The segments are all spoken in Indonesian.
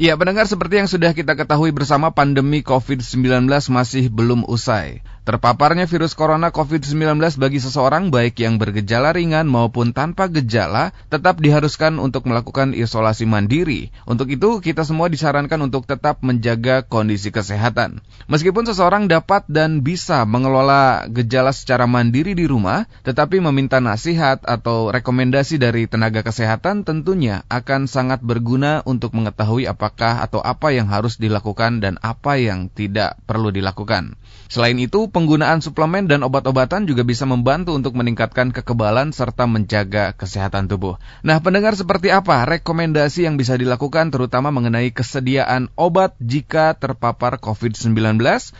Ya, pendengar seperti yang sudah kita ketahui bersama pandemi COVID-19 masih belum usai. Terpaparnya virus corona COVID-19 bagi seseorang baik yang bergejala ringan maupun tanpa gejala tetap diharuskan untuk melakukan isolasi mandiri. Untuk itu, kita semua disarankan untuk tetap menjaga kondisi kesehatan. Meskipun seseorang dapat dan bisa mengelola gejala secara mandiri di rumah, tetapi meminta nasihat atau rekomendasi dari tenaga kesehatan tentunya akan sangat berguna untuk mengetahui apakah atau apa yang harus dilakukan dan apa yang tidak perlu dilakukan. Selain itu, penggunaan suplemen dan obat-obatan juga bisa membantu untuk meningkatkan kekebalan serta menjaga kesehatan tubuh. Nah, pendengar seperti apa rekomendasi yang bisa dilakukan terutama mengenai kesediaan obat jika terpapar COVID-19?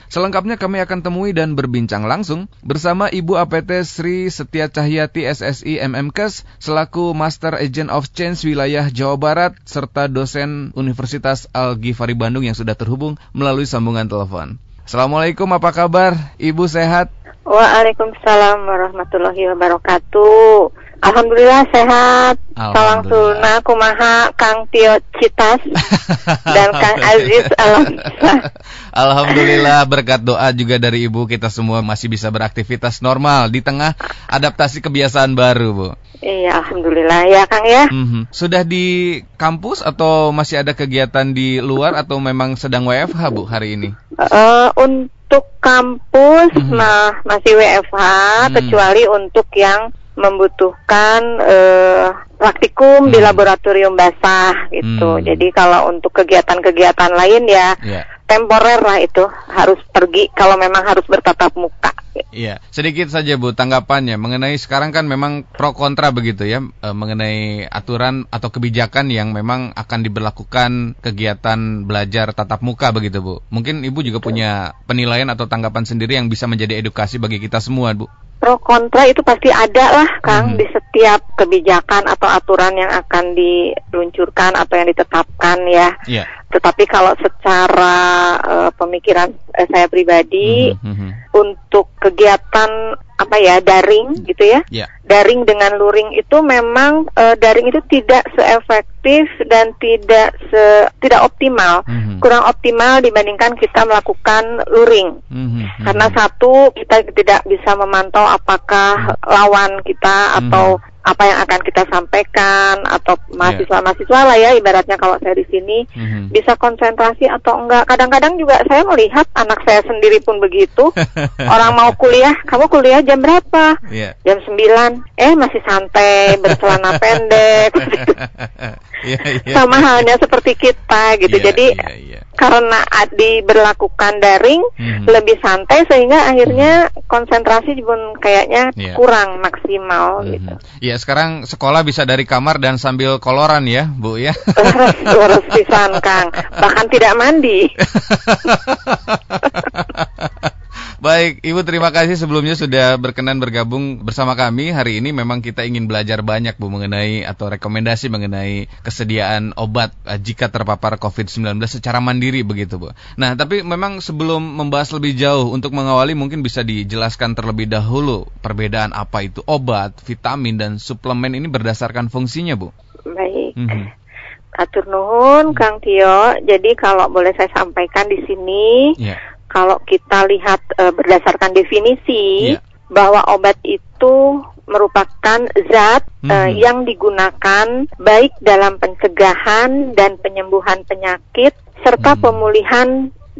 Selengkapnya kami akan temui dan berbincang langsung bersama Ibu APT Sri Setia Cahyati SSI MMKes selaku Master Agent of Change wilayah Jawa Barat serta dosen Universitas Al-Ghifari Bandung yang sudah terhubung melalui sambungan telepon. Assalamualaikum, apa kabar? Ibu sehat? Waalaikumsalam warahmatullahi wabarakatuh. Alhamdulillah sehat. Salam Sulna kumaha Kang Tio Citas dan Kang Aziz Alamsa. Alhamdulillah berkat doa juga dari Ibu kita semua masih bisa beraktivitas normal di tengah adaptasi kebiasaan baru, Bu. Iya, alhamdulillah ya Kang ya. Mm -hmm. Sudah di kampus atau masih ada kegiatan di luar atau memang sedang WFH Bu hari ini? Uh, untuk kampus mm -hmm. nah masih WFH mm. kecuali untuk yang membutuhkan uh, praktikum hmm. di laboratorium basah gitu. Hmm. Jadi kalau untuk kegiatan-kegiatan lain ya yeah. Temporer lah itu harus pergi kalau memang harus bertatap muka. Iya, sedikit saja Bu tanggapannya mengenai sekarang kan memang pro kontra begitu ya e, mengenai aturan atau kebijakan yang memang akan diberlakukan kegiatan belajar tatap muka begitu Bu. Mungkin Ibu juga punya penilaian atau tanggapan sendiri yang bisa menjadi edukasi bagi kita semua Bu pro kontra itu pasti ada lah Kang hmm. di setiap kebijakan atau aturan yang akan diluncurkan atau yang ditetapkan ya. Yeah. Tetapi kalau secara uh, pemikiran uh, saya pribadi hmm, hmm, hmm. Untuk kegiatan apa ya daring gitu ya. Yeah. Daring dengan luring itu memang uh, daring itu tidak seefektif dan tidak se tidak optimal. Mm -hmm. Kurang optimal dibandingkan kita melakukan luring. Mm -hmm. Karena satu kita tidak bisa memantau apakah lawan kita atau mm -hmm apa yang akan kita sampaikan atau iya. mahasiswa-mahasiswa lah ya ibaratnya kalau saya di sini mm-hmm. bisa konsentrasi atau enggak. Kadang-kadang juga saya melihat anak saya sendiri pun begitu. Orang mau kuliah, kamu kuliah jam berapa? Yeah. Jam 9. Eh masih santai bercelana pendek. yeah, yeah. Sama halnya seperti kita gitu. Yeah, Jadi yeah, yeah. Karena diberlakukan daring mm-hmm. lebih santai sehingga akhirnya mm-hmm. konsentrasi pun kayaknya yeah. kurang maksimal mm-hmm. gitu. Ya sekarang sekolah bisa dari kamar dan sambil koloran ya, Bu ya. Harus pisan Kang, bahkan tidak mandi. Baik, Ibu terima kasih sebelumnya sudah berkenan bergabung bersama kami. Hari ini memang kita ingin belajar banyak Bu mengenai atau rekomendasi mengenai kesediaan obat uh, jika terpapar COVID-19 secara mandiri begitu Bu. Nah, tapi memang sebelum membahas lebih jauh untuk mengawali mungkin bisa dijelaskan terlebih dahulu perbedaan apa itu obat, vitamin dan suplemen ini berdasarkan fungsinya Bu. Baik. Mm -hmm. Atur nuhun Kang Tio. Jadi kalau boleh saya sampaikan di sini yeah kalau kita lihat uh, berdasarkan definisi yeah. bahwa obat itu merupakan zat mm -hmm. uh, yang digunakan baik dalam pencegahan dan penyembuhan penyakit serta mm -hmm. pemulihan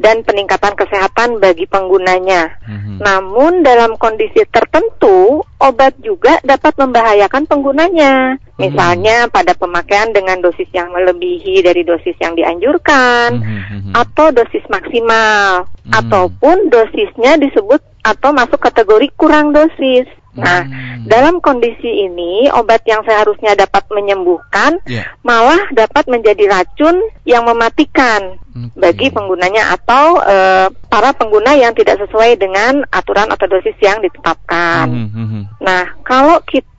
dan peningkatan kesehatan bagi penggunanya. Mm-hmm. Namun dalam kondisi tertentu, obat juga dapat membahayakan penggunanya. Mm-hmm. Misalnya pada pemakaian dengan dosis yang melebihi dari dosis yang dianjurkan mm-hmm. atau dosis maksimal mm-hmm. ataupun dosisnya disebut atau masuk kategori kurang dosis. Nah, hmm. dalam kondisi ini obat yang seharusnya dapat menyembuhkan yeah. malah dapat menjadi racun yang mematikan okay. bagi penggunanya atau uh, para pengguna yang tidak sesuai dengan aturan atau dosis yang ditetapkan. Hmm. Hmm. hmm. Nah, kalau kita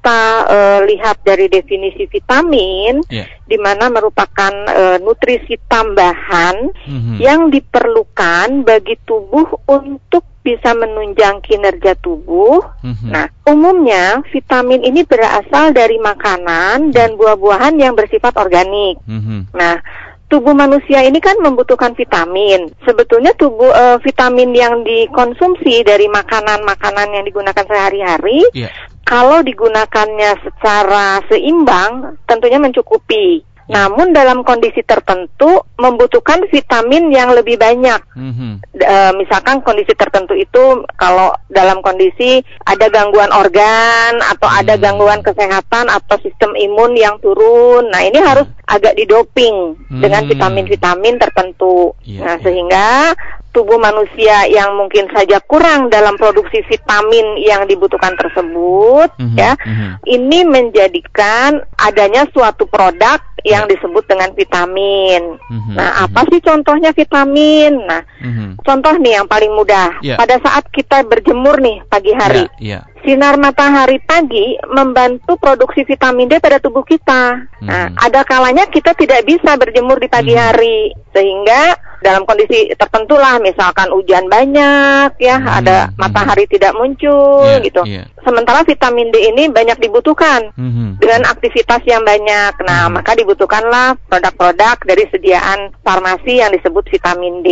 uh, lihat dari definisi vitamin, yeah. di mana merupakan uh, nutrisi tambahan hmm. yang diperlukan bagi tubuh untuk bisa menunjang kinerja tubuh. Mm-hmm. Nah, umumnya vitamin ini berasal dari makanan dan buah-buahan yang bersifat organik. Mm-hmm. Nah, tubuh manusia ini kan membutuhkan vitamin. Sebetulnya tubuh uh, vitamin yang dikonsumsi dari makanan-makanan yang digunakan sehari-hari, yeah. Kalau digunakannya secara seimbang, tentunya mencukupi. Namun dalam kondisi tertentu membutuhkan vitamin yang lebih banyak. Mm-hmm. E, misalkan kondisi tertentu itu kalau dalam kondisi ada gangguan organ atau mm-hmm. ada gangguan kesehatan atau sistem imun yang turun. Nah ini harus agak didoping mm-hmm. dengan vitamin-vitamin tertentu. Yeah, nah iya. sehingga tubuh manusia yang mungkin saja kurang dalam produksi vitamin yang dibutuhkan tersebut mm -hmm, ya mm -hmm. ini menjadikan adanya suatu produk yang ya. disebut dengan vitamin. Mm -hmm, nah, mhm. apa sih contohnya vitamin? Nah, mm -hmm. contoh nih yang paling mudah. Yeah. Pada saat kita berjemur nih pagi hari. Yeah, yeah sinar matahari pagi membantu produksi vitamin D pada tubuh kita. Hmm. Nah, ada kalanya kita tidak bisa berjemur di pagi hmm. hari sehingga dalam kondisi tertentu lah misalkan hujan banyak ya hmm, ada hmm. matahari tidak muncul yeah, gitu yeah. Sementara vitamin D ini banyak dibutuhkan hmm. dengan aktivitas yang banyak nah hmm. maka dibutuhkanlah produk-produk dari sediaan farmasi yang disebut vitamin D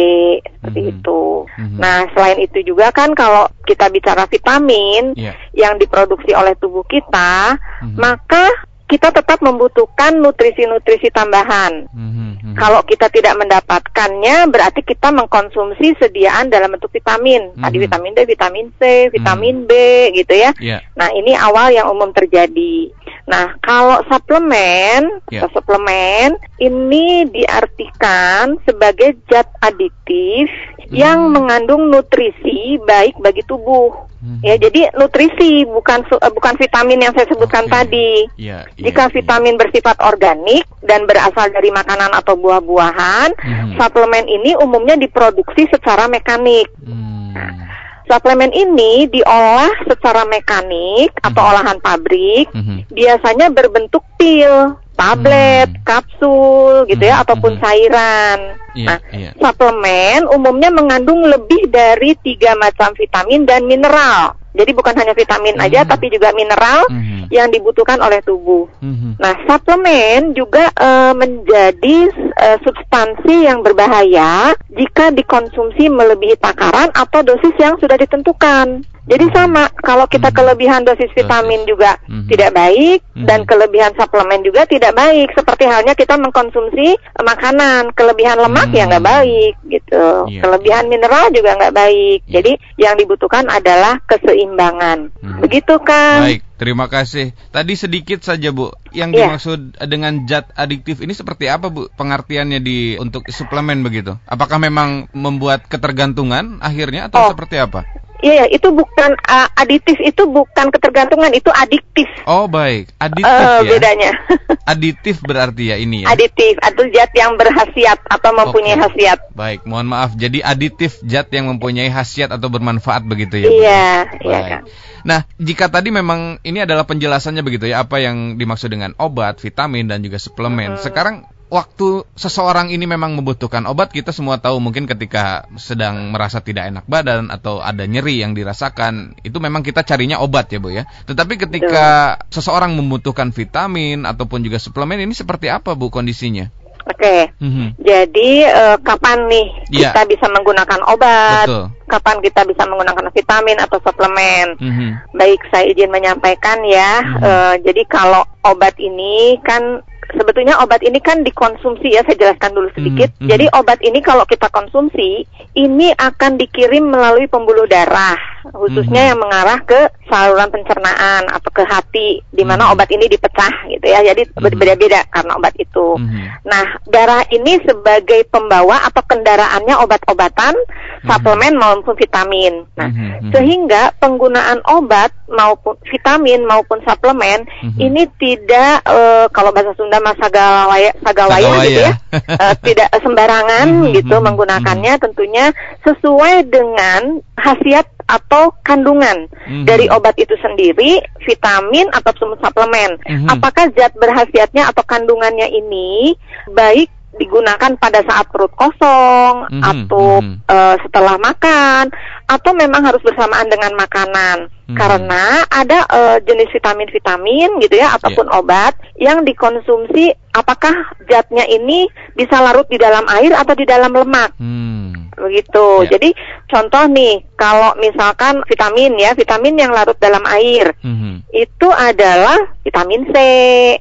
seperti hmm. itu hmm. nah selain itu juga kan kalau kita bicara vitamin yeah. yang diproduksi oleh tubuh kita hmm. maka kita tetap membutuhkan nutrisi-nutrisi tambahan. Mm-hmm. Kalau kita tidak mendapatkannya, berarti kita mengkonsumsi sediaan dalam bentuk vitamin. Mm-hmm. Tadi vitamin D, vitamin C, vitamin mm-hmm. B, gitu ya. Yeah. Nah, ini awal yang umum terjadi. Nah, kalau suplemen, yeah. suplemen ini diartikan sebagai zat aditif mm-hmm. yang mengandung nutrisi baik bagi tubuh. Hmm. Ya, jadi nutrisi bukan uh, bukan vitamin yang saya sebutkan okay. tadi. Yeah, yeah, Jika yeah. vitamin bersifat organik dan berasal dari makanan atau buah-buahan, hmm. suplemen ini umumnya diproduksi secara mekanik. Hmm. Suplemen ini diolah secara mekanik atau hmm. olahan pabrik, hmm. biasanya berbentuk pil tablet, hmm. kapsul gitu ya hmm. ataupun hmm. cairan. Yeah, nah, yeah. suplemen umumnya mengandung lebih dari tiga macam vitamin dan mineral. Jadi bukan hanya vitamin mm -hmm. aja tapi juga mineral mm -hmm. yang dibutuhkan oleh tubuh. Mm -hmm. Nah, suplemen juga uh, menjadi uh, substansi yang berbahaya jika dikonsumsi melebihi takaran atau dosis yang sudah ditentukan. Jadi hmm. sama, kalau kita hmm. kelebihan dosis vitamin juga hmm. tidak baik dan kelebihan suplemen juga tidak baik. Seperti halnya kita mengkonsumsi makanan, kelebihan lemak ya nggak baik gitu. Yeah. Kelebihan mineral juga nggak baik. Yeah. Jadi yang dibutuhkan adalah keseimbangan. Begitu kan? Baik. Terima kasih. Tadi sedikit saja Bu, yang yeah. dimaksud dengan zat adiktif ini seperti apa Bu? Pengertiannya di untuk suplemen begitu? Apakah memang membuat ketergantungan akhirnya atau oh. seperti apa? Iya, ya, itu bukan uh, aditif itu bukan ketergantungan, itu adiktif. Oh, baik. Aditif uh, ya. Bedanya. aditif berarti ya ini ya. Aditif atau zat yang berhasiat atau mempunyai okay. khasiat. Baik, mohon maaf. Jadi aditif zat yang mempunyai khasiat atau bermanfaat begitu ya. Iya, iya kan. Nah, jika tadi memang ini adalah penjelasannya begitu ya, apa yang dimaksud dengan obat, vitamin dan juga suplemen. Hmm. Sekarang waktu seseorang ini memang membutuhkan obat, kita semua tahu mungkin ketika sedang merasa tidak enak badan atau ada nyeri yang dirasakan, itu memang kita carinya obat ya Bu ya. Tetapi ketika Betul. seseorang membutuhkan vitamin ataupun juga suplemen ini seperti apa Bu kondisinya? Oke, okay. mm -hmm. jadi uh, kapan nih yeah. kita bisa menggunakan obat? Betul. Kapan kita bisa menggunakan vitamin atau suplemen? Mm -hmm. Baik, saya izin menyampaikan ya. Mm -hmm. uh, jadi kalau obat ini kan sebetulnya obat ini kan dikonsumsi ya, saya jelaskan dulu sedikit. Hmm, hmm. Jadi obat ini kalau kita konsumsi, ini akan dikirim melalui pembuluh darah, khususnya hmm. yang mengarah ke saluran pencernaan atau ke hati, di mana hmm. obat ini dipecah gitu ya. Jadi hmm. berbeda-beda karena obat itu. Hmm. Nah, darah ini sebagai pembawa atau kendaraannya obat-obatan, hmm. suplemen maupun vitamin. Nah, hmm. hmm. sehingga penggunaan obat maupun vitamin maupun suplemen hmm. ini tidak uh, kalau bahasa Sunda mas sagalawaya, sagalaya, gitu ya, uh, tidak sembarangan mm-hmm, gitu mm-hmm, menggunakannya tentunya sesuai dengan khasiat atau kandungan mm-hmm. dari obat itu sendiri, vitamin atau suplemen. Mm-hmm. Apakah zat berhasiatnya atau kandungannya ini baik digunakan pada saat perut kosong mm -hmm, atau mm -hmm. uh, setelah makan atau memang harus bersamaan dengan makanan hmm. karena ada uh, jenis vitamin-vitamin gitu ya ataupun yeah. obat yang dikonsumsi apakah zatnya ini bisa larut di dalam air atau di dalam lemak. Hmm. Begitu. Yeah. Jadi contoh nih kalau misalkan vitamin ya, vitamin yang larut dalam air hmm. itu adalah vitamin C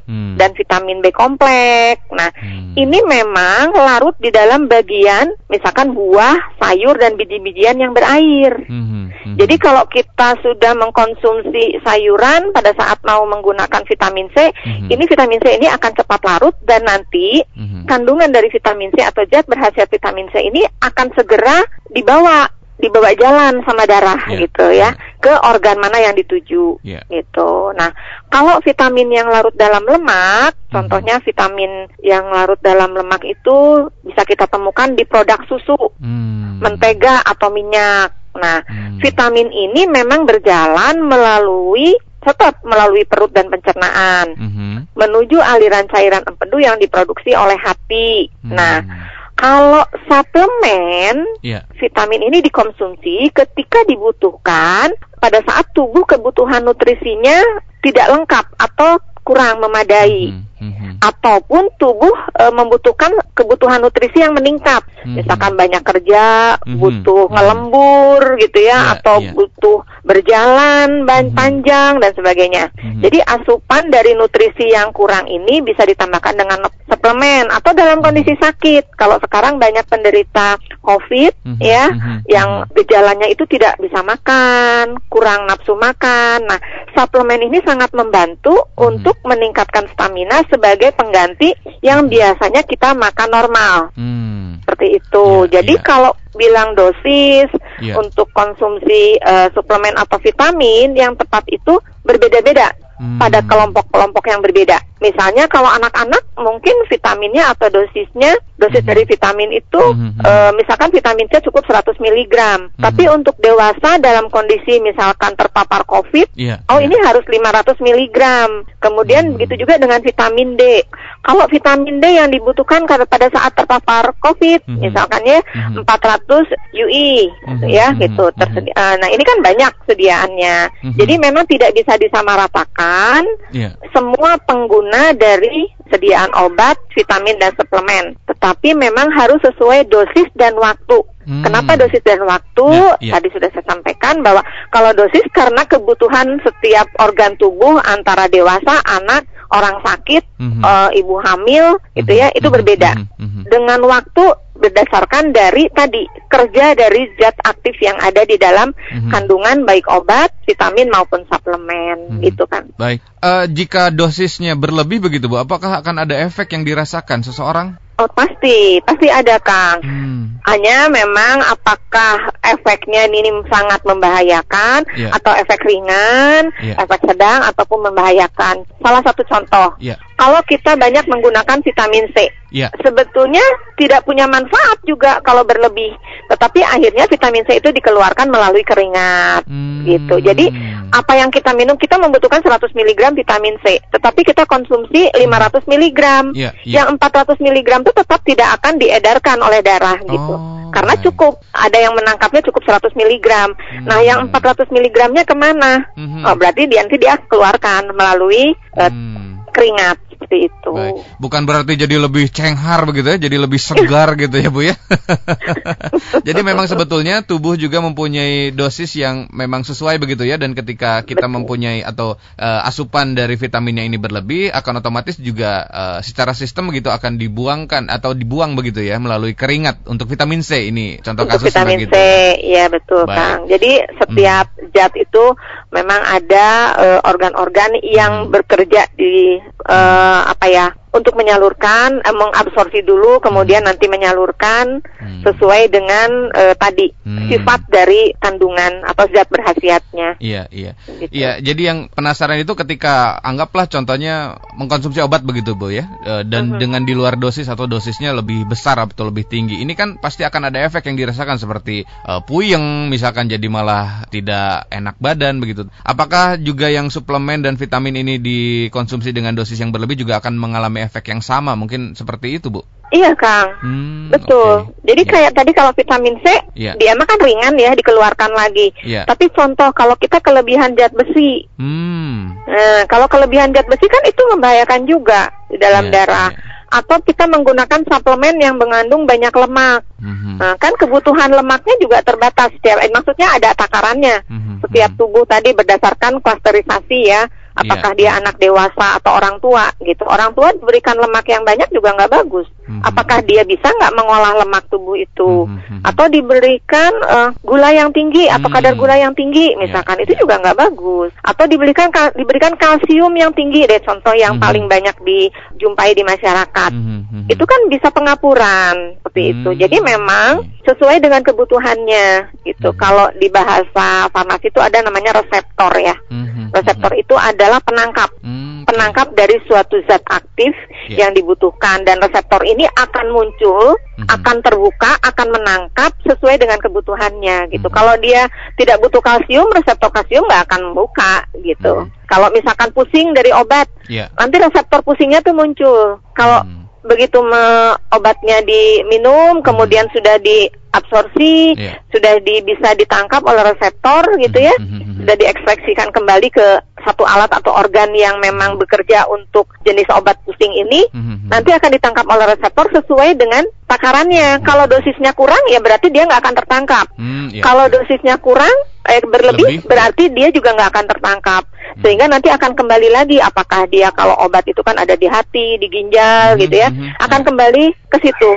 hmm. dan vitamin B kompleks. Nah, hmm. ini memang larut di dalam bagian misalkan buah, sayur dan biji-bijian yang berair. Hmm. Hmm. Jadi kalau kita sudah mengkonsumsi sayuran pada saat mau menggunakan vitamin C, hmm. ini vitamin C ini akan cepat larut dan nanti hmm. kandungan dari vitamin C atau zat berhasil vitamin C ini akan segera dibawa dibawa jalan sama darah yeah. gitu ya yeah. ke organ mana yang dituju yeah. gitu. Nah, kalau vitamin yang larut dalam lemak, mm-hmm. contohnya vitamin yang larut dalam lemak itu bisa kita temukan di produk susu, mm. mentega atau minyak. Nah, hmm. vitamin ini memang berjalan melalui tetap melalui perut dan pencernaan hmm. menuju aliran cairan empedu yang diproduksi oleh hati. Hmm. Nah, kalau suplemen yeah. vitamin ini dikonsumsi ketika dibutuhkan pada saat tubuh kebutuhan nutrisinya tidak lengkap atau kurang memadai. Hmm hmm. ataupun tubuh e, membutuhkan kebutuhan nutrisi yang meningkat. Hmm. Misalkan banyak kerja, hmm. butuh hmm. ngelembur gitu ya, yeah, atau yeah. butuh berjalan ban hmm. panjang dan sebagainya. Hmm. Jadi asupan dari nutrisi yang kurang ini bisa ditambahkan dengan suplemen atau dalam kondisi sakit. Kalau sekarang banyak penderita COVID hmm. ya, hmm. yang gejalanya itu tidak bisa makan, kurang nafsu makan. Nah, suplemen ini sangat membantu hmm. untuk meningkatkan stamina sebagai pengganti yang biasanya kita makan normal. Hmm. Seperti itu. Yeah, Jadi yeah. kalau bilang dosis yeah. untuk konsumsi uh, suplemen atau vitamin yang tepat itu berbeda-beda hmm. pada kelompok-kelompok yang berbeda. Misalnya kalau anak-anak mungkin vitaminnya atau dosisnya dosis hmm. dari vitamin itu hmm. e, misalkan vitamin C cukup 100 mg. Hmm. Tapi untuk dewasa dalam kondisi misalkan terpapar COVID, yeah, oh yeah. ini harus 500 mg. Kemudian hmm. begitu juga dengan vitamin D. Kalau vitamin D yang dibutuhkan pada saat terpapar COVID, hmm. misalkan ya hmm. 400 UI hmm. ya hmm. gitu tersedia. Hmm. Nah, ini kan banyak sediaannya. Hmm. Jadi memang tidak bisa disamaratakan yeah. semua pengguna dari sediaan obat, vitamin dan suplemen. Tetapi memang harus sesuai dosis dan waktu. Hmm. Kenapa dosis dan waktu? Ya, ya. Tadi sudah saya sampaikan bahwa kalau dosis karena kebutuhan setiap organ tubuh antara dewasa, anak, orang sakit, mm -hmm. uh, ibu hamil, mm -hmm. itu ya, itu mm -hmm. berbeda. Mm -hmm. Dengan waktu berdasarkan dari tadi kerja dari zat aktif yang ada di dalam mm-hmm. kandungan baik obat, vitamin maupun suplemen mm-hmm. gitu kan. Baik. Uh, jika dosisnya berlebih begitu Bu, apakah akan ada efek yang dirasakan seseorang? Oh pasti, pasti ada Kang. Hmm. Hanya memang apakah efeknya ini sangat membahayakan yeah. atau efek ringan, yeah. efek sedang ataupun membahayakan. Salah satu contoh, yeah. kalau kita banyak menggunakan vitamin C, yeah. sebetulnya tidak punya manfaat juga kalau berlebih. Tetapi akhirnya vitamin C itu dikeluarkan melalui keringat, hmm. gitu. Jadi apa yang kita minum kita membutuhkan 100 mg vitamin C, tetapi kita konsumsi 500 mg. Yeah, yeah. Yang 400 mg itu tetap tidak akan diedarkan oleh darah gitu. Oh, Karena baik. cukup ada yang menangkapnya cukup 100 mg. Hmm. Nah, yang 400 mg-nya ke mana? Hmm. Oh, berarti nanti dia keluarkan melalui uh, keringat seperti itu. Baik. Bukan berarti jadi lebih cenghar begitu ya, jadi lebih segar gitu ya Bu ya. jadi memang sebetulnya tubuh juga mempunyai dosis yang memang sesuai begitu ya dan ketika kita Betul. mempunyai atau uh, asupan dari vitaminnya ini berlebih akan otomatis juga uh, secara sistem begitu akan dibuangkan atau dibuang begitu ya melalui keringat untuk vitamin C ini contoh untuk kasus vitamin C, ya betul Baik. Kang. Jadi setiap hmm. zat itu memang ada eh, organ-organ uh, yang hmm. bekerja di uh, apa ya untuk menyalurkan eh, mengabsorpsi dulu kemudian hmm. nanti menyalurkan hmm. sesuai dengan eh, tadi hmm. sifat dari kandungan atau zat berhasiatnya. Iya, iya. Gitu. Iya, jadi yang penasaran itu ketika anggaplah contohnya mengkonsumsi obat begitu, Bu ya. E, dan hmm. dengan di luar dosis atau dosisnya lebih besar atau lebih tinggi. Ini kan pasti akan ada efek yang dirasakan seperti e, puyeng misalkan jadi malah tidak enak badan begitu. Apakah juga yang suplemen dan vitamin ini dikonsumsi dengan dosis yang berlebih juga akan mengalami mengalami efek yang sama, mungkin seperti itu, Bu. Iya Kang, hmm, betul. Okay. Jadi yeah. kayak tadi kalau vitamin C, yeah. dia mah kan ringan ya dikeluarkan lagi. Yeah. Tapi contoh kalau kita kelebihan zat besi, hmm. nah, kalau kelebihan zat besi kan itu membahayakan juga di dalam yeah, darah. Yeah. Atau kita menggunakan suplemen yang mengandung banyak lemak. Mm-hmm. Nah, kan kebutuhan lemaknya juga terbatas. Setiap, eh, maksudnya ada takarannya. Mm-hmm. Setiap mhm. tubuh tadi berdasarkan klasterisasi ya apakah yeah. dia anak dewasa atau orang tua gitu. Orang tua diberikan lemak yang banyak juga nggak bagus. Mm-hmm. Apakah dia bisa nggak mengolah lemak tubuh itu, mm-hmm. atau diberikan uh, gula yang tinggi atau kadar mm-hmm. gula yang tinggi, iya, misalkan yeah. itu juga nggak bagus. Atau diberikan diberikan kalsium yang tinggi deh, contoh yang mm-hmm. paling banyak dijumpai di masyarakat. Mm-hmm. Itu kan bisa pengapuran seperti mm-hmm. itu. Jadi memang sesuai dengan kebutuhannya gitu. Mm-hmm. Kalau di bahasa farmasi itu ada namanya reseptor ya. Mm-hmm. Reseptor itu ada adalah penangkap. Hmm. Penangkap dari suatu zat aktif yeah. yang dibutuhkan dan reseptor ini akan muncul, hmm. akan terbuka, akan menangkap sesuai dengan kebutuhannya gitu. Hmm. Kalau dia tidak butuh kalsium, reseptor kalsium nggak akan membuka gitu. Hmm. Kalau misalkan pusing dari obat, yeah. nanti reseptor pusingnya tuh muncul. Kalau hmm begitu me, obatnya diminum, kemudian hmm. sudah diabsorpsi, yeah. sudah di, bisa ditangkap oleh reseptor gitu ya, hmm. sudah diekspresikan kembali ke satu alat atau organ yang memang bekerja untuk jenis obat pusing ini, hmm. nanti akan ditangkap oleh reseptor sesuai dengan takarannya. Hmm. Kalau dosisnya kurang, ya berarti dia nggak akan tertangkap. Hmm, yeah. Kalau dosisnya kurang, eh, berlebih, Lebih, berarti dia juga nggak akan tertangkap. Hmm. Sehingga nanti akan kembali lagi apakah dia kalau obat itu kan ada di hati, di ginjal hmm, gitu ya, hmm, hmm. akan kembali ke situ.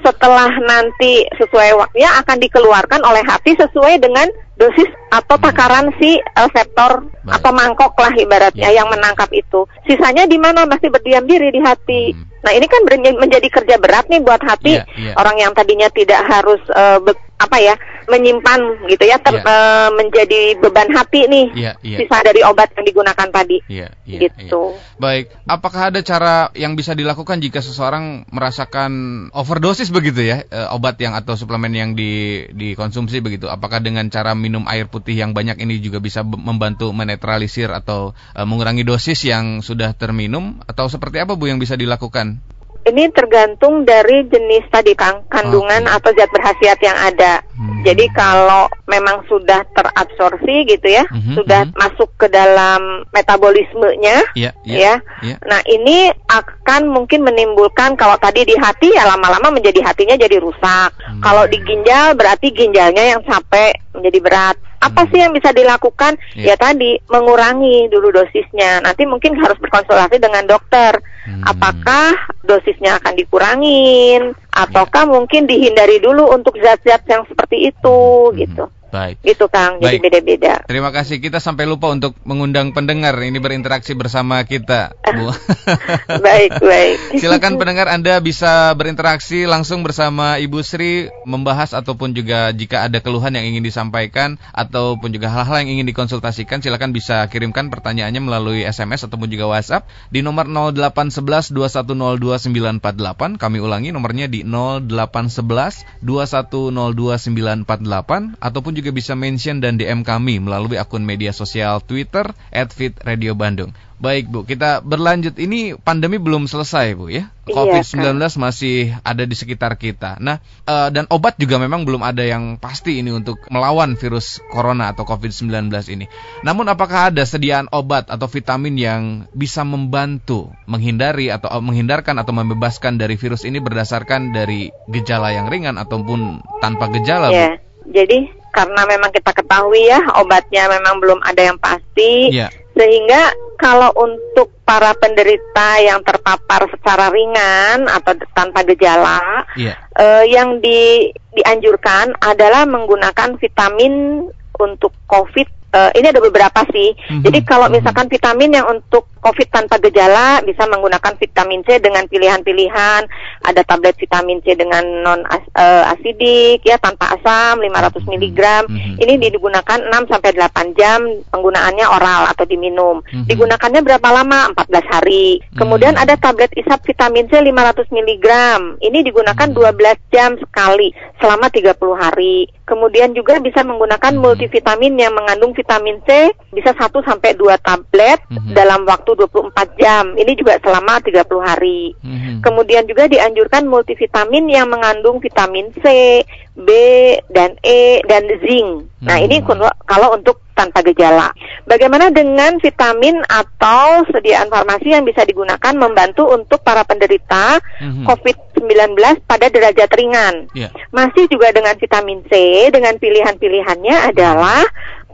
Setelah nanti sesuai waktunya akan dikeluarkan oleh hati sesuai dengan dosis atau hmm. takaran si reseptor Baik. atau mangkok lah ibaratnya ya. yang menangkap itu. Sisanya di mana masih berdiam diri di hati. Hmm. Nah ini kan menjadi kerja berat nih buat hati ya, ya. orang yang tadinya tidak harus uh, apa ya menyimpan gitu ya ter, yeah. Iya. uh, menjadi beban hati nih yeah, yeah. sisa dari obat yang digunakan tadi yeah, yeah, gitu. Yeah. Baik, apakah ada cara yang bisa dilakukan jika seseorang merasakan overdosis begitu ya uh, obat yang atau suplemen yang di dikonsumsi begitu? Apakah dengan cara minum air putih yang banyak ini juga bisa membantu menetralisir atau uh, mengurangi dosis yang sudah terminum atau seperti apa Bu yang bisa dilakukan? Ini tergantung dari jenis tadi kang kandungan okay. atau zat berhasiat yang ada. Hmm. Jadi kalau memang sudah terabsorpsi gitu ya, hmm. sudah hmm. masuk ke dalam metabolismenya, yeah, yeah, ya. Yeah. Nah ini akan mungkin menimbulkan kalau tadi di hati ya lama-lama menjadi hatinya jadi rusak. Hmm. Kalau di ginjal berarti ginjalnya yang capek menjadi berat. Apa hmm. sih yang bisa dilakukan? Yeah. Ya tadi mengurangi dulu dosisnya. Nanti mungkin harus berkonsultasi dengan dokter. Hmm. Apakah dosisnya akan dikurangin ataukah yeah. mungkin dihindari dulu untuk zat-zat yang seperti itu hmm. gitu. Baik. Gitu Kang, jadi beda-beda. Terima kasih. Kita sampai lupa untuk mengundang pendengar ini berinteraksi bersama kita, Bu. baik, baik. Silakan pendengar Anda bisa berinteraksi langsung bersama Ibu Sri membahas ataupun juga jika ada keluhan yang ingin disampaikan ataupun juga hal-hal yang ingin dikonsultasikan silakan bisa kirimkan pertanyaannya melalui SMS ataupun juga WhatsApp di nomor 0811 2102948. Kami ulangi nomornya di 0811 2102948 ataupun juga bisa mention dan DM kami melalui akun media sosial Twitter @fitradio_bandung. Baik Bu, kita berlanjut. Ini pandemi belum selesai Bu ya. Iya, COVID-19 masih ada di sekitar kita. Nah, uh, dan obat juga memang belum ada yang pasti ini untuk melawan virus corona atau COVID-19 ini. Namun apakah ada sediaan obat atau vitamin yang bisa membantu menghindari atau uh, menghindarkan atau membebaskan dari virus ini berdasarkan dari gejala yang ringan ataupun tanpa gejala Bu? Yeah. Jadi karena memang kita ketahui ya obatnya memang belum ada yang pasti yeah. sehingga kalau untuk para penderita yang terpapar secara ringan atau tanpa gejala yeah. uh, yang di, dianjurkan adalah menggunakan vitamin untuk COVID uh, ini ada beberapa sih. Mm-hmm. Jadi kalau mhm. misalkan vitamin yang untuk COVID tanpa gejala bisa menggunakan vitamin C dengan pilihan-pilihan. Ada tablet vitamin C dengan non as, uh, asidik ya tanpa asam 500 mg. Mm-hmm. Ini digunakan 6 sampai 8 jam penggunaannya oral atau diminum. Mm-hmm. Digunakannya berapa lama? 14 hari. Kemudian mm-hmm. ada tablet isap vitamin C 500 mg. Ini digunakan mm-hmm. 12 jam sekali selama 30 hari. Kemudian juga bisa menggunakan hmm. multivitamin yang mengandung vitamin C bisa 1 sampai 2 tablet hmm. dalam waktu 24 jam. Ini juga selama 30 hari. Hmm. Kemudian juga dianjurkan multivitamin yang mengandung vitamin C, B dan E dan zinc. Nah, hmm. ini kalau untuk tanpa gejala. Bagaimana dengan vitamin atau sediaan farmasi yang bisa digunakan membantu untuk para penderita mm-hmm. COVID-19 pada derajat ringan? Yeah. Masih juga dengan vitamin C, dengan pilihan-pilihannya adalah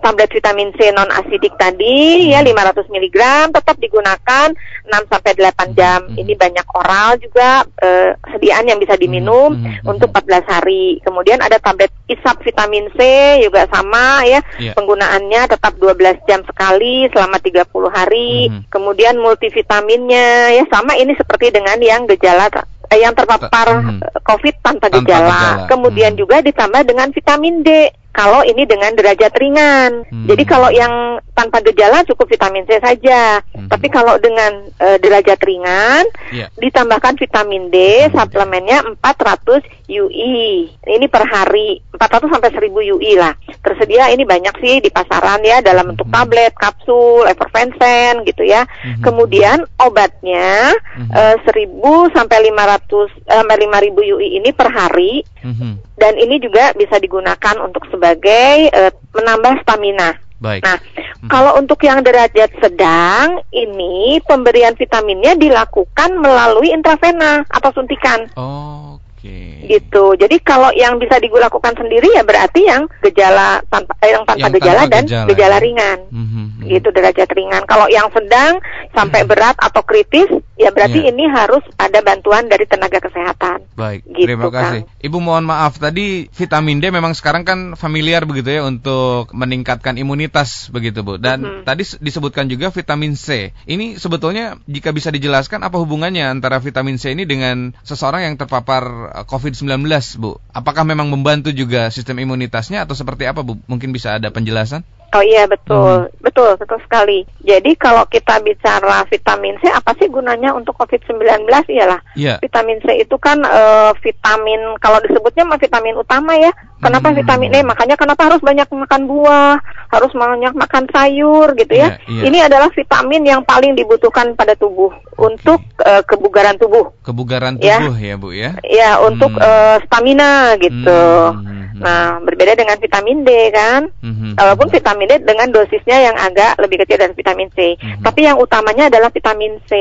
tablet vitamin C non asidik tadi ya 500 hmm. mg tetap digunakan 6 sampai 8 jam. Hmm. Ini banyak oral juga eh, sediaan yang bisa diminum hmm. untuk 14 hari. Kemudian ada tablet isap vitamin C juga sama ya. Yeah. Penggunaannya tetap 12 jam sekali selama 30 hari. Kemudian multivitaminnya ya sama ini seperti dengan yang gejala eh, yang terpapar hmm. COVID tanpa, tanpa gejala. gejala. Kemudian hmm. juga ditambah dengan vitamin D kalau ini dengan derajat ringan. Hmm. Jadi kalau yang tanpa gejala cukup vitamin C saja. Hmm. Tapi kalau dengan uh, derajat ringan yeah. ditambahkan vitamin D, hmm. suplemennya 400 UI. Ini per hari 400 sampai 1000 UI lah. Tersedia ini banyak sih di pasaran ya dalam bentuk hmm. tablet, kapsul, effervescent gitu ya. Hmm. Kemudian obatnya hmm. uh, 1000 sampai 500 sampai 5000 UI ini per hari. Hmm. Dan ini juga bisa digunakan untuk sebagai uh, menambah stamina. Baik. Nah, hmm. kalau untuk yang derajat sedang, ini pemberian vitaminnya dilakukan melalui intravena atau suntikan. Oh, Oke. Okay. Gitu. Jadi kalau yang bisa dilakukan sendiri ya berarti yang gejala tanpa eh, yang tanpa yang gejala tanpa dan gejala, gejala ya. ringan. Mm -hmm. Gitu derajat ringan. Kalau yang sedang sampai mm -hmm. berat atau kritis ya berarti yeah. ini harus ada bantuan dari tenaga kesehatan. Baik, gitu, terima kasih. Kang. Ibu mohon maaf tadi vitamin D memang sekarang kan familiar begitu ya untuk meningkatkan imunitas begitu Bu. Dan mm -hmm. tadi disebutkan juga vitamin C. Ini sebetulnya jika bisa dijelaskan apa hubungannya antara vitamin C ini dengan seseorang yang terpapar eh, COVID-19 Bu? Apakah memang membantu juga sistem imunitasnya atau seperti apa Bu? Mungkin bisa ada penjelasan? Oh iya betul, hmm. betul, betul sekali. Jadi kalau kita bicara vitamin C, apa sih gunanya untuk COVID-19? Iyalah, yeah. vitamin C itu kan uh, vitamin, kalau disebutnya mah vitamin utama ya. Kenapa hmm. vitamin E? Makanya kenapa harus banyak makan buah, harus banyak makan sayur gitu ya. Yeah, yeah. Ini adalah vitamin yang paling dibutuhkan pada tubuh okay. untuk uh, kebugaran tubuh. Kebugaran ya. tubuh ya, ya Bu ya? Ya, untuk hmm. uh, stamina gitu. Hmm. Nah, berbeda dengan vitamin D kan. Mm-hmm. Walaupun vitamin D dengan dosisnya yang agak lebih kecil dari vitamin C. Mm-hmm. Tapi yang utamanya adalah vitamin C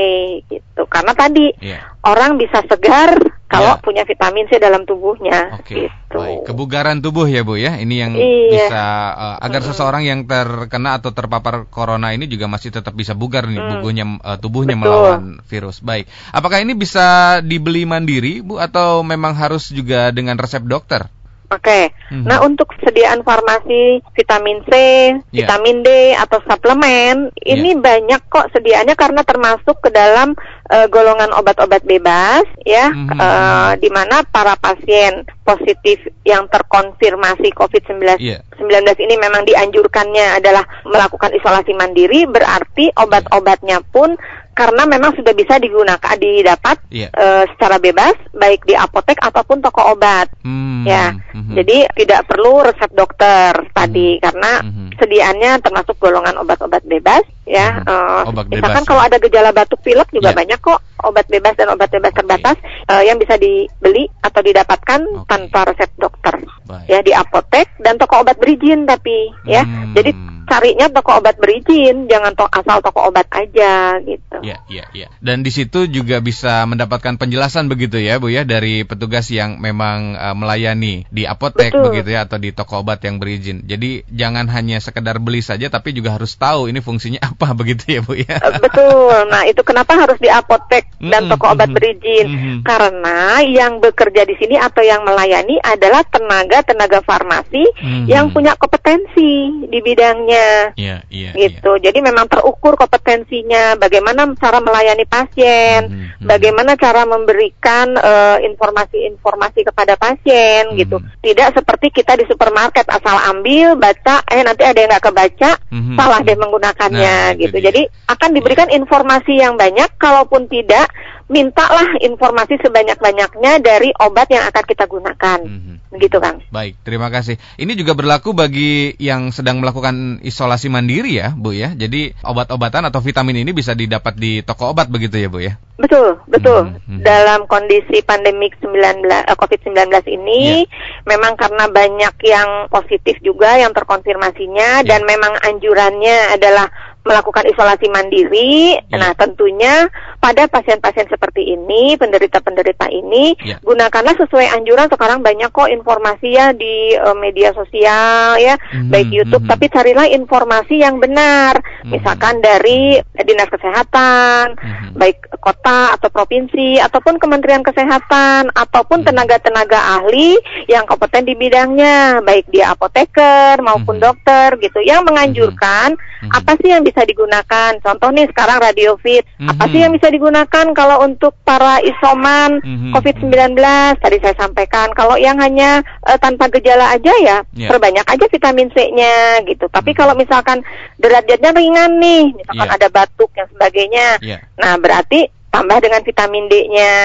gitu. Karena tadi yeah. orang bisa segar kalau yeah. punya vitamin C dalam tubuhnya. Oke. Okay. Gitu. Baik. Kebugaran tubuh ya Bu ya. Ini yang iya. bisa uh, agar mm-hmm. seseorang yang terkena atau terpapar corona ini juga masih tetap bisa bugar nih mm. bukunya uh, tubuhnya Betul. melawan virus. Baik. Apakah ini bisa dibeli mandiri Bu atau memang harus juga dengan resep dokter? Oke. Okay. Hmm. Nah, untuk sediaan farmasi vitamin C, yeah. vitamin D atau suplemen, yeah. ini banyak kok sediaannya karena termasuk ke dalam uh, golongan obat-obat bebas ya, hmm. uh, di mana para pasien positif yang terkonfirmasi COVID-19 yeah. 19 ini memang dianjurkannya adalah melakukan isolasi mandiri, berarti obat-obatnya pun karena memang sudah bisa digunakan didapat yeah. Iya. uh, secara bebas baik di apotek ataupun toko obat hmm. ya hmm. jadi tidak perlu resep dokter tadi hmm. karena hmm. sediaannya termasuk golongan obat-obat bebas ya hmm. uh, obat misalkan bebas, kalau ya. ada gejala batuk pilek juga yeah. banyak kok obat bebas dan obat bebas okay. terbatas uh, yang bisa dibeli atau didapatkan okay. tanpa resep dokter Baik. ya di apotek dan toko obat berizin tapi ya hmm. jadi carinya toko obat berizin, jangan to asal toko obat aja gitu. Iya, iya, iya. Dan di situ juga bisa mendapatkan penjelasan begitu ya, Bu ya, dari petugas yang memang uh, melayani di apotek Betul. begitu ya atau di toko obat yang berizin. Jadi jangan hanya sekedar beli saja tapi juga harus tahu ini fungsinya apa begitu ya, Bu ya. Eh, betul. Nah, itu kenapa harus di apotek dan toko obat berizin? Karena yang bekerja di sini atau yang melayani adalah tenaga-tenaga farmasi yang punya kompetensi di bidangnya Iya, iya, iya. Gitu. Iya. Jadi memang terukur kompetensinya, bagaimana cara melayani pasien, hmm, hmm. bagaimana cara memberikan uh, informasi-informasi kepada pasien hmm. gitu. Tidak seperti kita di supermarket asal ambil, baca, eh nanti ada yang nggak kebaca, hmm. salah deh menggunakannya nah, gitu. Jadi akan diberikan informasi yang banyak, kalaupun tidak mintalah informasi sebanyak-banyaknya dari obat yang akan kita gunakan. Mm -hmm. Begitu, Kang. Baik, terima kasih. Ini juga berlaku bagi yang sedang melakukan isolasi mandiri ya, Bu ya. Jadi obat-obatan atau vitamin ini bisa didapat di toko obat begitu ya, Bu ya? Betul, betul. Mm -hmm. Dalam kondisi pandemik 19 uh, COVID-19 ini yeah. memang karena banyak yang positif juga yang terkonfirmasinya yeah. dan memang anjurannya adalah melakukan isolasi mandiri. Yeah. Nah, tentunya pada pasien-pasien seperti ini, penderita-penderita ini, yeah. gunakanlah sesuai anjuran. Sekarang banyak kok informasi ya di uh, media sosial ya, mm-hmm, baik YouTube, mm-hmm. tapi carilah informasi yang benar. Mm-hmm. Misalkan dari Dinas Kesehatan, mm-hmm. baik kota atau provinsi ataupun Kementerian Kesehatan ataupun mm-hmm. tenaga-tenaga ahli yang kompeten di bidangnya, baik dia apoteker maupun mm-hmm. dokter gitu, yang menganjurkan mm-hmm. apa sih yang bisa bisa digunakan. Contoh nih sekarang radio fit. Mm-hmm. Apa sih yang bisa digunakan kalau untuk para isoman mm-hmm. COVID-19? Tadi saya sampaikan kalau yang hanya uh, tanpa gejala aja ya yeah. perbanyak aja vitamin C-nya gitu. Tapi mm-hmm. kalau misalkan derajatnya ringan nih, misalkan yeah. ada batuk dan sebagainya. Yeah. Nah, berarti tambah dengan vitamin D-nya.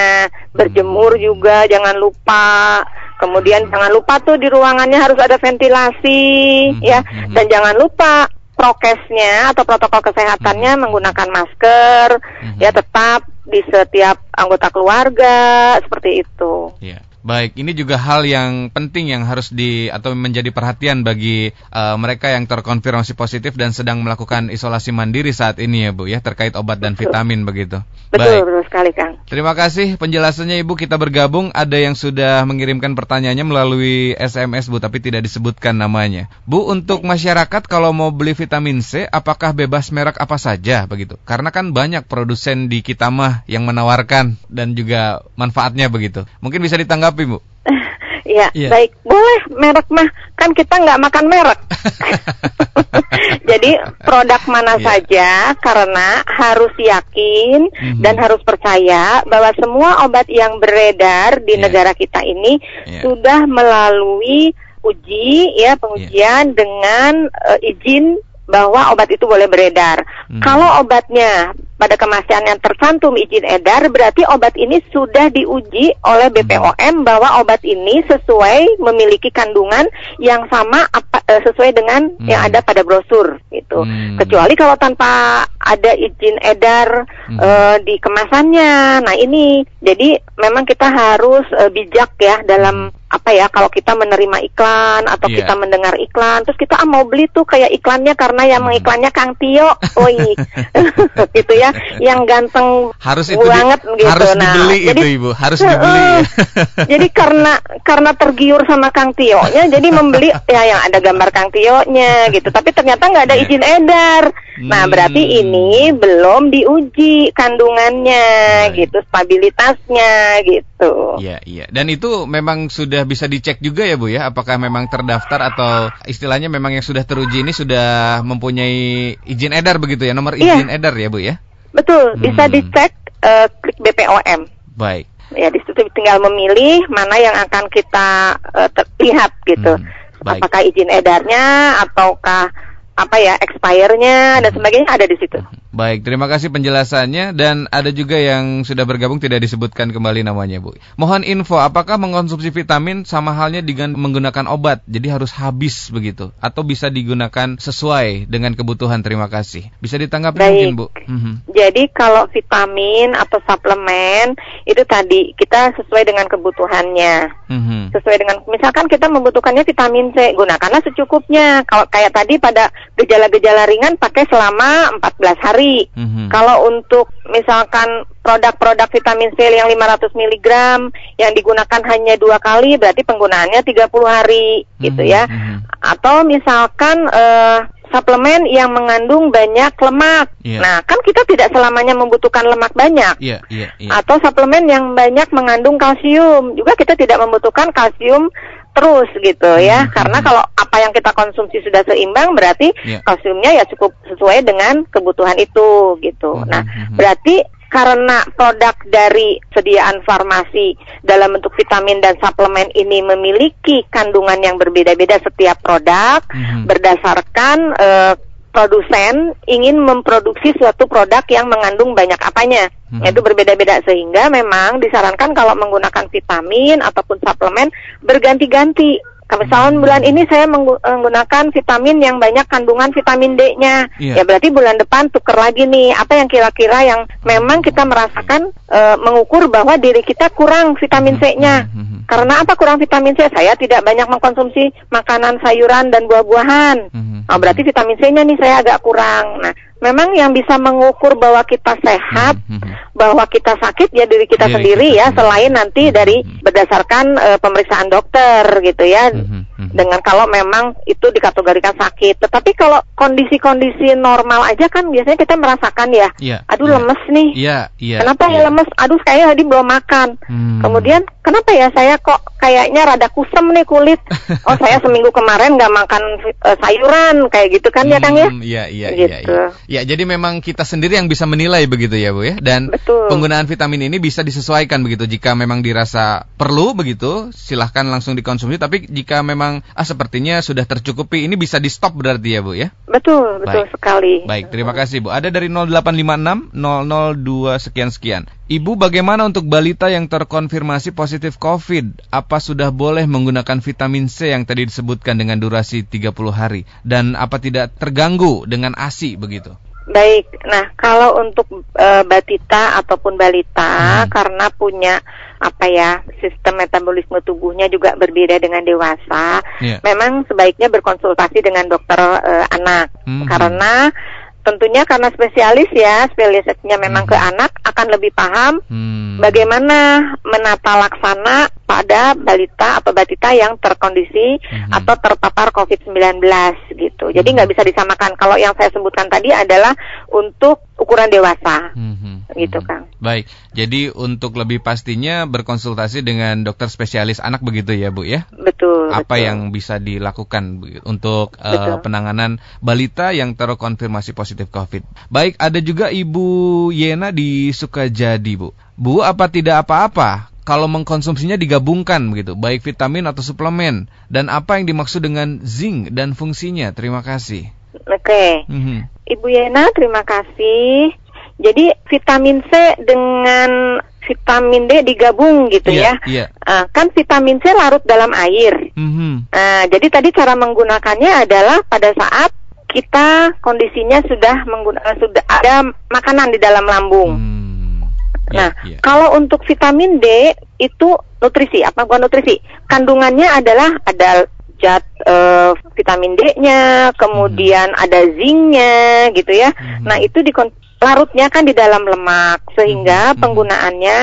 Berjemur hmm. juga jangan lupa. Kemudian hmm. jangan lupa tuh di ruangannya harus ada ventilasi hmm. ya. Hmm. Dan jangan lupa prokesnya atau protokol kesehatannya hmm. menggunakan masker hmm. ya tetap di setiap anggota keluarga seperti itu. Yeah. Baik, ini juga hal yang penting yang harus di atau menjadi perhatian bagi uh, mereka yang terkonfirmasi positif dan sedang melakukan isolasi mandiri saat ini ya Bu ya terkait obat dan vitamin begitu. Betul, Baik. betul sekali Kang. Terima kasih penjelasannya Ibu. Kita bergabung ada yang sudah mengirimkan pertanyaannya melalui SMS Bu tapi tidak disebutkan namanya. Bu, untuk masyarakat kalau mau beli vitamin C apakah bebas merek apa saja begitu? Karena kan banyak produsen di kita mah yang menawarkan dan juga manfaatnya begitu. Mungkin bisa ditanggapi tapi Bu? ya, yeah. baik. Boleh merek mah kan kita nggak makan merek. Jadi produk mana yeah. saja karena harus yakin mm-hmm. dan harus percaya bahwa semua obat yang beredar di yeah. negara kita ini yeah. sudah melalui uji ya pengujian yeah. dengan uh, izin bahwa obat itu boleh beredar. Hmm. Kalau obatnya pada kemasan yang tercantum izin edar berarti obat ini sudah diuji oleh BPOM hmm. bahwa obat ini sesuai memiliki kandungan yang sama apa, e, sesuai dengan hmm. yang ada pada brosur itu. Hmm. Kecuali kalau tanpa ada izin edar hmm. uh, di kemasannya. Nah, ini jadi memang kita harus uh, bijak ya dalam hmm apa ya kalau kita menerima iklan atau yeah. kita mendengar iklan terus kita ah, mau beli tuh kayak iklannya karena yang hmm. mengiklannya Kang Tio, oi gitu ya yang ganteng harus itu banget di, gitu. Harus nah, dibeli jadi, itu ibu, harus dibeli. Uh, jadi karena karena tergiur sama Kang Tio-nya, jadi membeli ya yang ada gambar Kang Tio-nya gitu. Tapi ternyata nggak ada iya. Izin edar. Nah berarti hmm. ini belum diuji kandungannya nah, gitu, stabilitasnya gitu. Iya iya. Dan itu memang sudah bisa dicek juga ya bu ya, apakah memang terdaftar atau istilahnya memang yang sudah teruji ini sudah mempunyai izin edar begitu ya, nomor iya. izin iya. edar ya bu ya? Betul, bisa hmm. dicek uh, klik BPOM. Baik. Ya di situ tinggal memilih mana yang akan kita uh, terlihat gitu. Hmm. Baik. Apakah izin edarnya ataukah apa ya expire-nya dan hmm. sebagainya ada di situ. Baik, terima kasih penjelasannya dan ada juga yang sudah bergabung tidak disebutkan kembali namanya, Bu. Mohon info apakah mengkonsumsi vitamin sama halnya dengan menggunakan obat, jadi harus habis begitu atau bisa digunakan sesuai dengan kebutuhan? Terima kasih. Bisa ditanggapi Baik. mungkin, Bu? Mm-hmm. Jadi kalau vitamin atau suplemen itu tadi kita sesuai dengan kebutuhannya. Mm-hmm. Sesuai dengan misalkan kita membutuhkannya vitamin C, gunakanlah secukupnya. Kalau kayak tadi pada gejala-gejala ringan pakai selama 14 hari hari. Mm-hmm. Kalau untuk misalkan produk-produk vitamin C yang 500 mg yang digunakan hanya dua kali, berarti penggunaannya 30 hari, mm-hmm. gitu ya. Mm-hmm. Atau misalkan uh, suplemen yang mengandung banyak lemak. Yeah. Nah, kan kita tidak selamanya membutuhkan lemak banyak. Yeah, yeah, yeah. Atau suplemen yang banyak mengandung kalsium, juga kita tidak membutuhkan kalsium terus gitu ya. Hmm. Karena kalau apa yang kita konsumsi sudah seimbang berarti yeah. kalsiumnya ya cukup sesuai dengan kebutuhan itu gitu. Hmm. Nah, hmm. berarti karena produk dari sediaan farmasi dalam bentuk vitamin dan suplemen ini memiliki kandungan yang berbeda-beda setiap produk hmm. berdasarkan uh, produsen ingin memproduksi suatu produk yang mengandung banyak apanya, hmm. yaitu berbeda-beda sehingga memang disarankan kalau menggunakan vitamin ataupun suplemen berganti-ganti Misalnya bulan ini saya menggunakan vitamin yang banyak kandungan vitamin D-nya. Yeah. Ya berarti bulan depan tuker lagi nih. Apa yang kira-kira yang memang kita merasakan uh, mengukur bahwa diri kita kurang vitamin C-nya. Mm -hmm. Karena apa kurang vitamin C? Saya tidak banyak mengkonsumsi makanan sayuran dan buah-buahan. Mm -hmm. Nah, berarti vitamin C-nya nih saya agak kurang. Nah, memang yang bisa mengukur bahwa kita sehat, mm -hmm. bahwa kita sakit ya diri kita diri sendiri kita ya, sendiri. selain nanti dari berdasarkan uh, pemeriksaan dokter gitu ya. Mm -hmm hmm. dengan kalau memang itu dikategorikan sakit. Tetapi kalau kondisi-kondisi normal aja kan biasanya kita merasakan ya, yeah, aduh yeah. lemes nih. Yeah, yeah, kenapa yeah. ya lemes? Aduh saya tadi belum makan. Hmm. Kemudian kenapa ya saya kok kayaknya rada kusem nih kulit? Oh saya seminggu kemarin nggak makan uh, sayuran kayak gitu kan hmm, ya Kang ya? Hmm, iya iya iya. Gitu. Ya, ya jadi memang kita sendiri yang bisa menilai begitu ya Bu ya. Dan Betul. penggunaan vitamin ini bisa disesuaikan begitu. Jika memang dirasa perlu begitu, silahkan langsung dikonsumsi. Tapi jika memang memang ah sepertinya sudah tercukupi. Ini bisa di stop berarti ya Bu ya? Betul, betul Baik. sekali. Baik, terima kasih Bu. Ada dari 0856 002 sekian sekian. Ibu bagaimana untuk balita yang terkonfirmasi positif COVID? Apa sudah boleh menggunakan vitamin C yang tadi disebutkan dengan durasi 30 hari? Dan apa tidak terganggu dengan ASI begitu? Baik, nah kalau untuk e, batita ataupun balita hmm. karena punya apa ya sistem metabolisme tubuhnya juga berbeda dengan dewasa, yeah. memang sebaiknya berkonsultasi dengan dokter e, anak hmm. karena tentunya karena spesialis ya spesialisnya memang hmm. ke anak akan lebih paham hmm. bagaimana menata laksana pada balita atau batita yang terkondisi hmm. atau terpapar COVID-19 gitu. Jadi hmm. nggak bisa disamakan. Kalau yang saya sebutkan tadi adalah untuk ukuran dewasa, hmm. gitu hmm. Kang. Baik. Jadi untuk lebih pastinya berkonsultasi dengan dokter spesialis anak begitu ya Bu ya? Betul. Apa betul. yang bisa dilakukan untuk uh, penanganan balita yang terkonfirmasi positif COVID? Baik. Ada juga Ibu Yena di Sukajadi Bu. Bu, apa tidak apa-apa kalau mengkonsumsinya digabungkan begitu, baik vitamin atau suplemen dan apa yang dimaksud dengan zinc dan fungsinya. Terima kasih. Oke. Okay. Mm -hmm. Ibu Yena, terima kasih. Jadi vitamin C dengan vitamin D digabung gitu yeah, ya. Yeah. Uh, kan vitamin C larut dalam air. Mm -hmm. uh, jadi tadi cara menggunakannya adalah pada saat kita kondisinya sudah menggunakan sudah ada makanan di dalam lambung. Mm. Nah, yeah, yeah. kalau untuk vitamin D itu nutrisi, apa bukan nutrisi? Kandungannya adalah ada zat uh, vitamin D-nya, kemudian hmm. ada zinc-nya gitu ya. Hmm. Nah, itu di larutnya kan di dalam lemak sehingga hmm. penggunaannya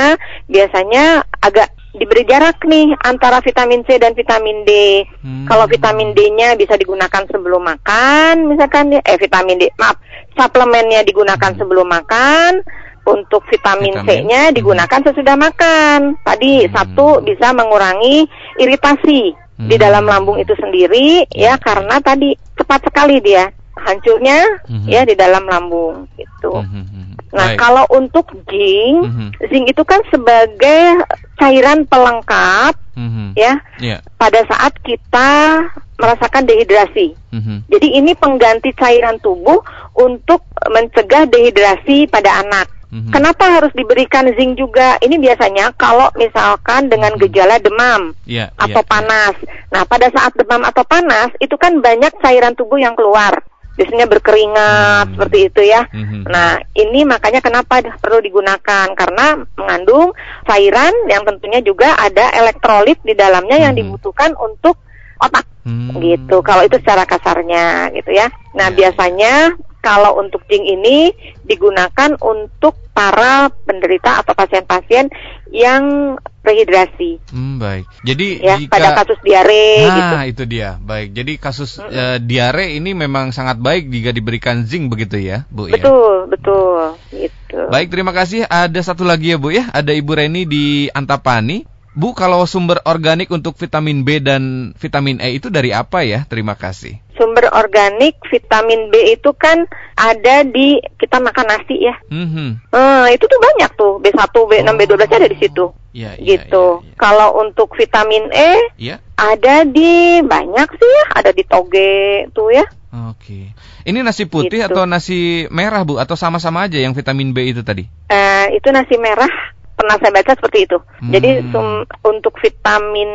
biasanya agak diberi jarak nih antara vitamin C dan vitamin D. Hmm. Kalau vitamin D-nya bisa digunakan sebelum makan, misalkan ya, eh vitamin D, maaf, suplemennya digunakan hmm. sebelum makan untuk vitamin, vitamin. C-nya digunakan sesudah makan. Tadi hmm. satu bisa mengurangi iritasi hmm. di dalam lambung itu sendiri ya, ya karena tadi cepat sekali dia hancurnya hmm. ya di dalam lambung itu. Hmm. hmm, hmm. Nah, Baik. kalau untuk zinc, hmm. zinc itu kan sebagai cairan pelengkap hmm. ya yeah. pada saat kita merasakan dehidrasi. Mm-hmm. Jadi ini pengganti cairan tubuh untuk mencegah dehidrasi pada anak. Mm-hmm. Kenapa harus diberikan zinc juga? Ini biasanya kalau misalkan dengan mm-hmm. gejala demam yeah, atau yeah, panas. Yeah. Nah, pada saat demam atau panas itu kan banyak cairan tubuh yang keluar. Biasanya berkeringat hmm. seperti itu ya. Hmm. Nah, ini makanya kenapa perlu digunakan karena mengandung cairan yang tentunya juga ada elektrolit di dalamnya hmm. yang dibutuhkan untuk otak. Hmm. Gitu. Kalau itu secara kasarnya gitu ya. Nah, yeah. biasanya kalau untuk zinc ini digunakan untuk para penderita atau pasien-pasien yang rehidrasi. Hmm, baik. Jadi ya, jika pada kasus diare nah, gitu. itu dia. Baik. Jadi kasus mm -hmm. uh, diare ini memang sangat baik jika diberikan zinc begitu ya, Bu Betul, ya? betul, gitu. Baik, terima kasih. Ada satu lagi ya, Bu ya. Ada Ibu Reni di Antapani. Bu, kalau sumber organik untuk vitamin B dan vitamin E itu dari apa ya? Terima kasih. Sumber organik vitamin B itu kan ada di kita makan nasi ya. Mm-hmm. Uh, itu tuh banyak tuh B1, B6, oh. B12 ada di situ. Ya, ya, gitu. Ya, ya. Kalau untuk vitamin E ya. ada di banyak sih ya, ada di toge tuh ya. Oke. Ini nasi putih gitu. atau nasi merah Bu atau sama-sama aja yang vitamin B itu tadi? Uh, itu nasi merah pernah saya baca seperti itu. Hmm. Jadi sum, untuk vitamin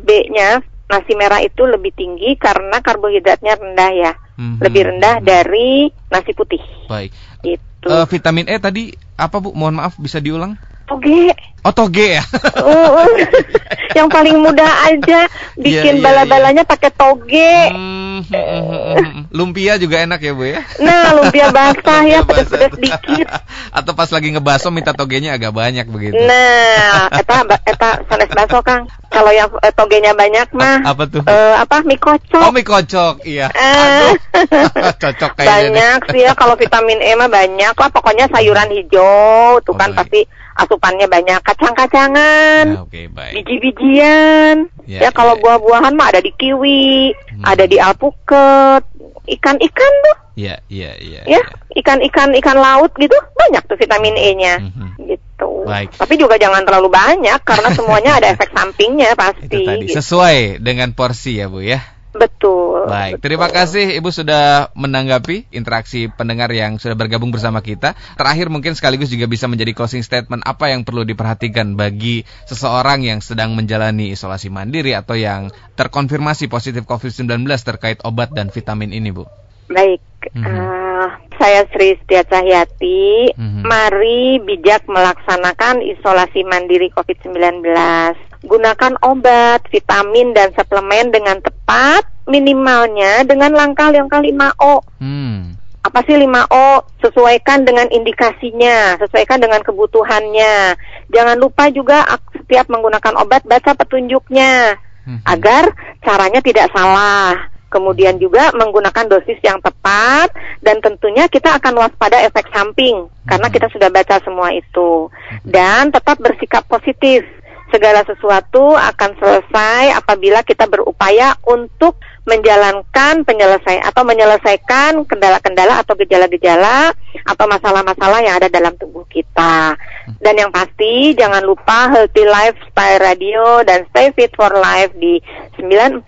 B-nya nasi merah itu lebih tinggi karena karbohidratnya rendah ya. Hmm. Lebih rendah dari nasi putih. Baik. Itu. Uh, vitamin E tadi apa Bu? Mohon maaf bisa diulang? Toge. Oh toge ya. uh, yang paling mudah aja bikin yeah, yeah, bala-balanya yeah. pakai toge. Hmm, hmm, hmm, lumpia juga enak ya bu ya. Nah lumpia basah ya pedas-pedas dikit. Atau pas lagi ngebaso minta togenya agak banyak begitu. Nah, eta eta sanes baso kang. Kalau yang eh, togenya banyak mah. Apa tuh? Uh, apa mie kocok. Oh mie kocok, iya. Uh, Cocok kayaknya. Banyak sih ya kalau vitamin E mah banyak lah. Pokoknya sayuran hijau tuh kan oh, pasti asupannya banyak kacang-kacangan, nah, okay, biji-bijian. Ya, ya kalau ya. buah-buahan mah ada di kiwi, hmm. ada di alpukat, ikan-ikan tuh. Iya, iya, iya. Ya, ikan-ikan ikan laut gitu banyak tuh vitamin E-nya. Hmm. Gitu. Baik. Tapi juga jangan terlalu banyak karena semuanya ada efek sampingnya pasti. Itu tadi. Gitu. Sesuai dengan porsi ya, Bu ya. Betul. Baik, betul. terima kasih Ibu sudah menanggapi interaksi pendengar yang sudah bergabung bersama kita. Terakhir mungkin sekaligus juga bisa menjadi closing statement apa yang perlu diperhatikan bagi seseorang yang sedang menjalani isolasi mandiri atau yang terkonfirmasi positif COVID-19 terkait obat dan vitamin ini, Bu. Baik, mm -hmm. uh, saya Sri Setia Cahyati. Mm -hmm. Mari bijak melaksanakan isolasi mandiri COVID-19 gunakan obat, vitamin dan suplemen dengan tepat, minimalnya dengan langkah yang ke 5O. Hmm. Apa sih 5O? Sesuaikan dengan indikasinya, sesuaikan dengan kebutuhannya. Jangan lupa juga setiap menggunakan obat baca petunjuknya hmm. agar caranya tidak salah. Kemudian juga menggunakan dosis yang tepat dan tentunya kita akan waspada efek samping karena kita sudah baca semua itu. Dan tetap bersikap positif segala sesuatu akan selesai apabila kita berupaya untuk menjalankan penyelesaian atau menyelesaikan kendala-kendala atau gejala-gejala atau masalah-masalah yang ada dalam tubuh kita. Dan yang pasti jangan lupa Healthy Lifestyle Radio dan Stay Fit for Life di 94,8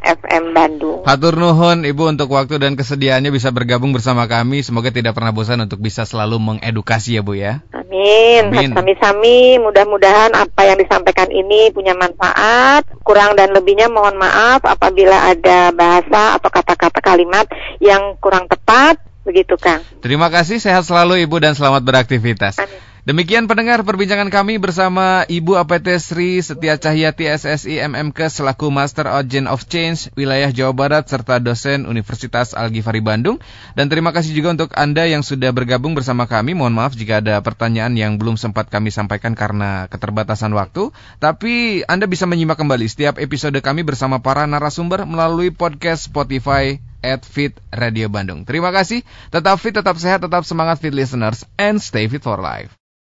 FM Bandung. Hatur nuhun Ibu untuk waktu dan kesediaannya bisa bergabung bersama kami. Semoga tidak pernah bosan untuk bisa selalu mengedukasi ya Bu ya. Amin. Sami-sami mudah-mudahan apa yang disampaikan ini punya manfaat. Kurang dan lebihnya mohon maaf apabila ada bahasa atau kata-kata kalimat yang kurang tepat. Begitu Kang. Terima kasih, sehat selalu Ibu dan selamat beraktivitas. Amin. Demikian pendengar perbincangan kami bersama Ibu APT Sri Setia Cahyati SSI MMK selaku Master Agent of Change wilayah Jawa Barat serta dosen Universitas Al-Ghifari Bandung. Dan terima kasih juga untuk Anda yang sudah bergabung bersama kami. Mohon maaf jika ada pertanyaan yang belum sempat kami sampaikan karena keterbatasan waktu. Tapi Anda bisa menyimak kembali setiap episode kami bersama para narasumber melalui podcast Spotify at Fit Radio Bandung. Terima kasih. Tetap fit, tetap sehat, tetap semangat fit listeners and stay fit for life.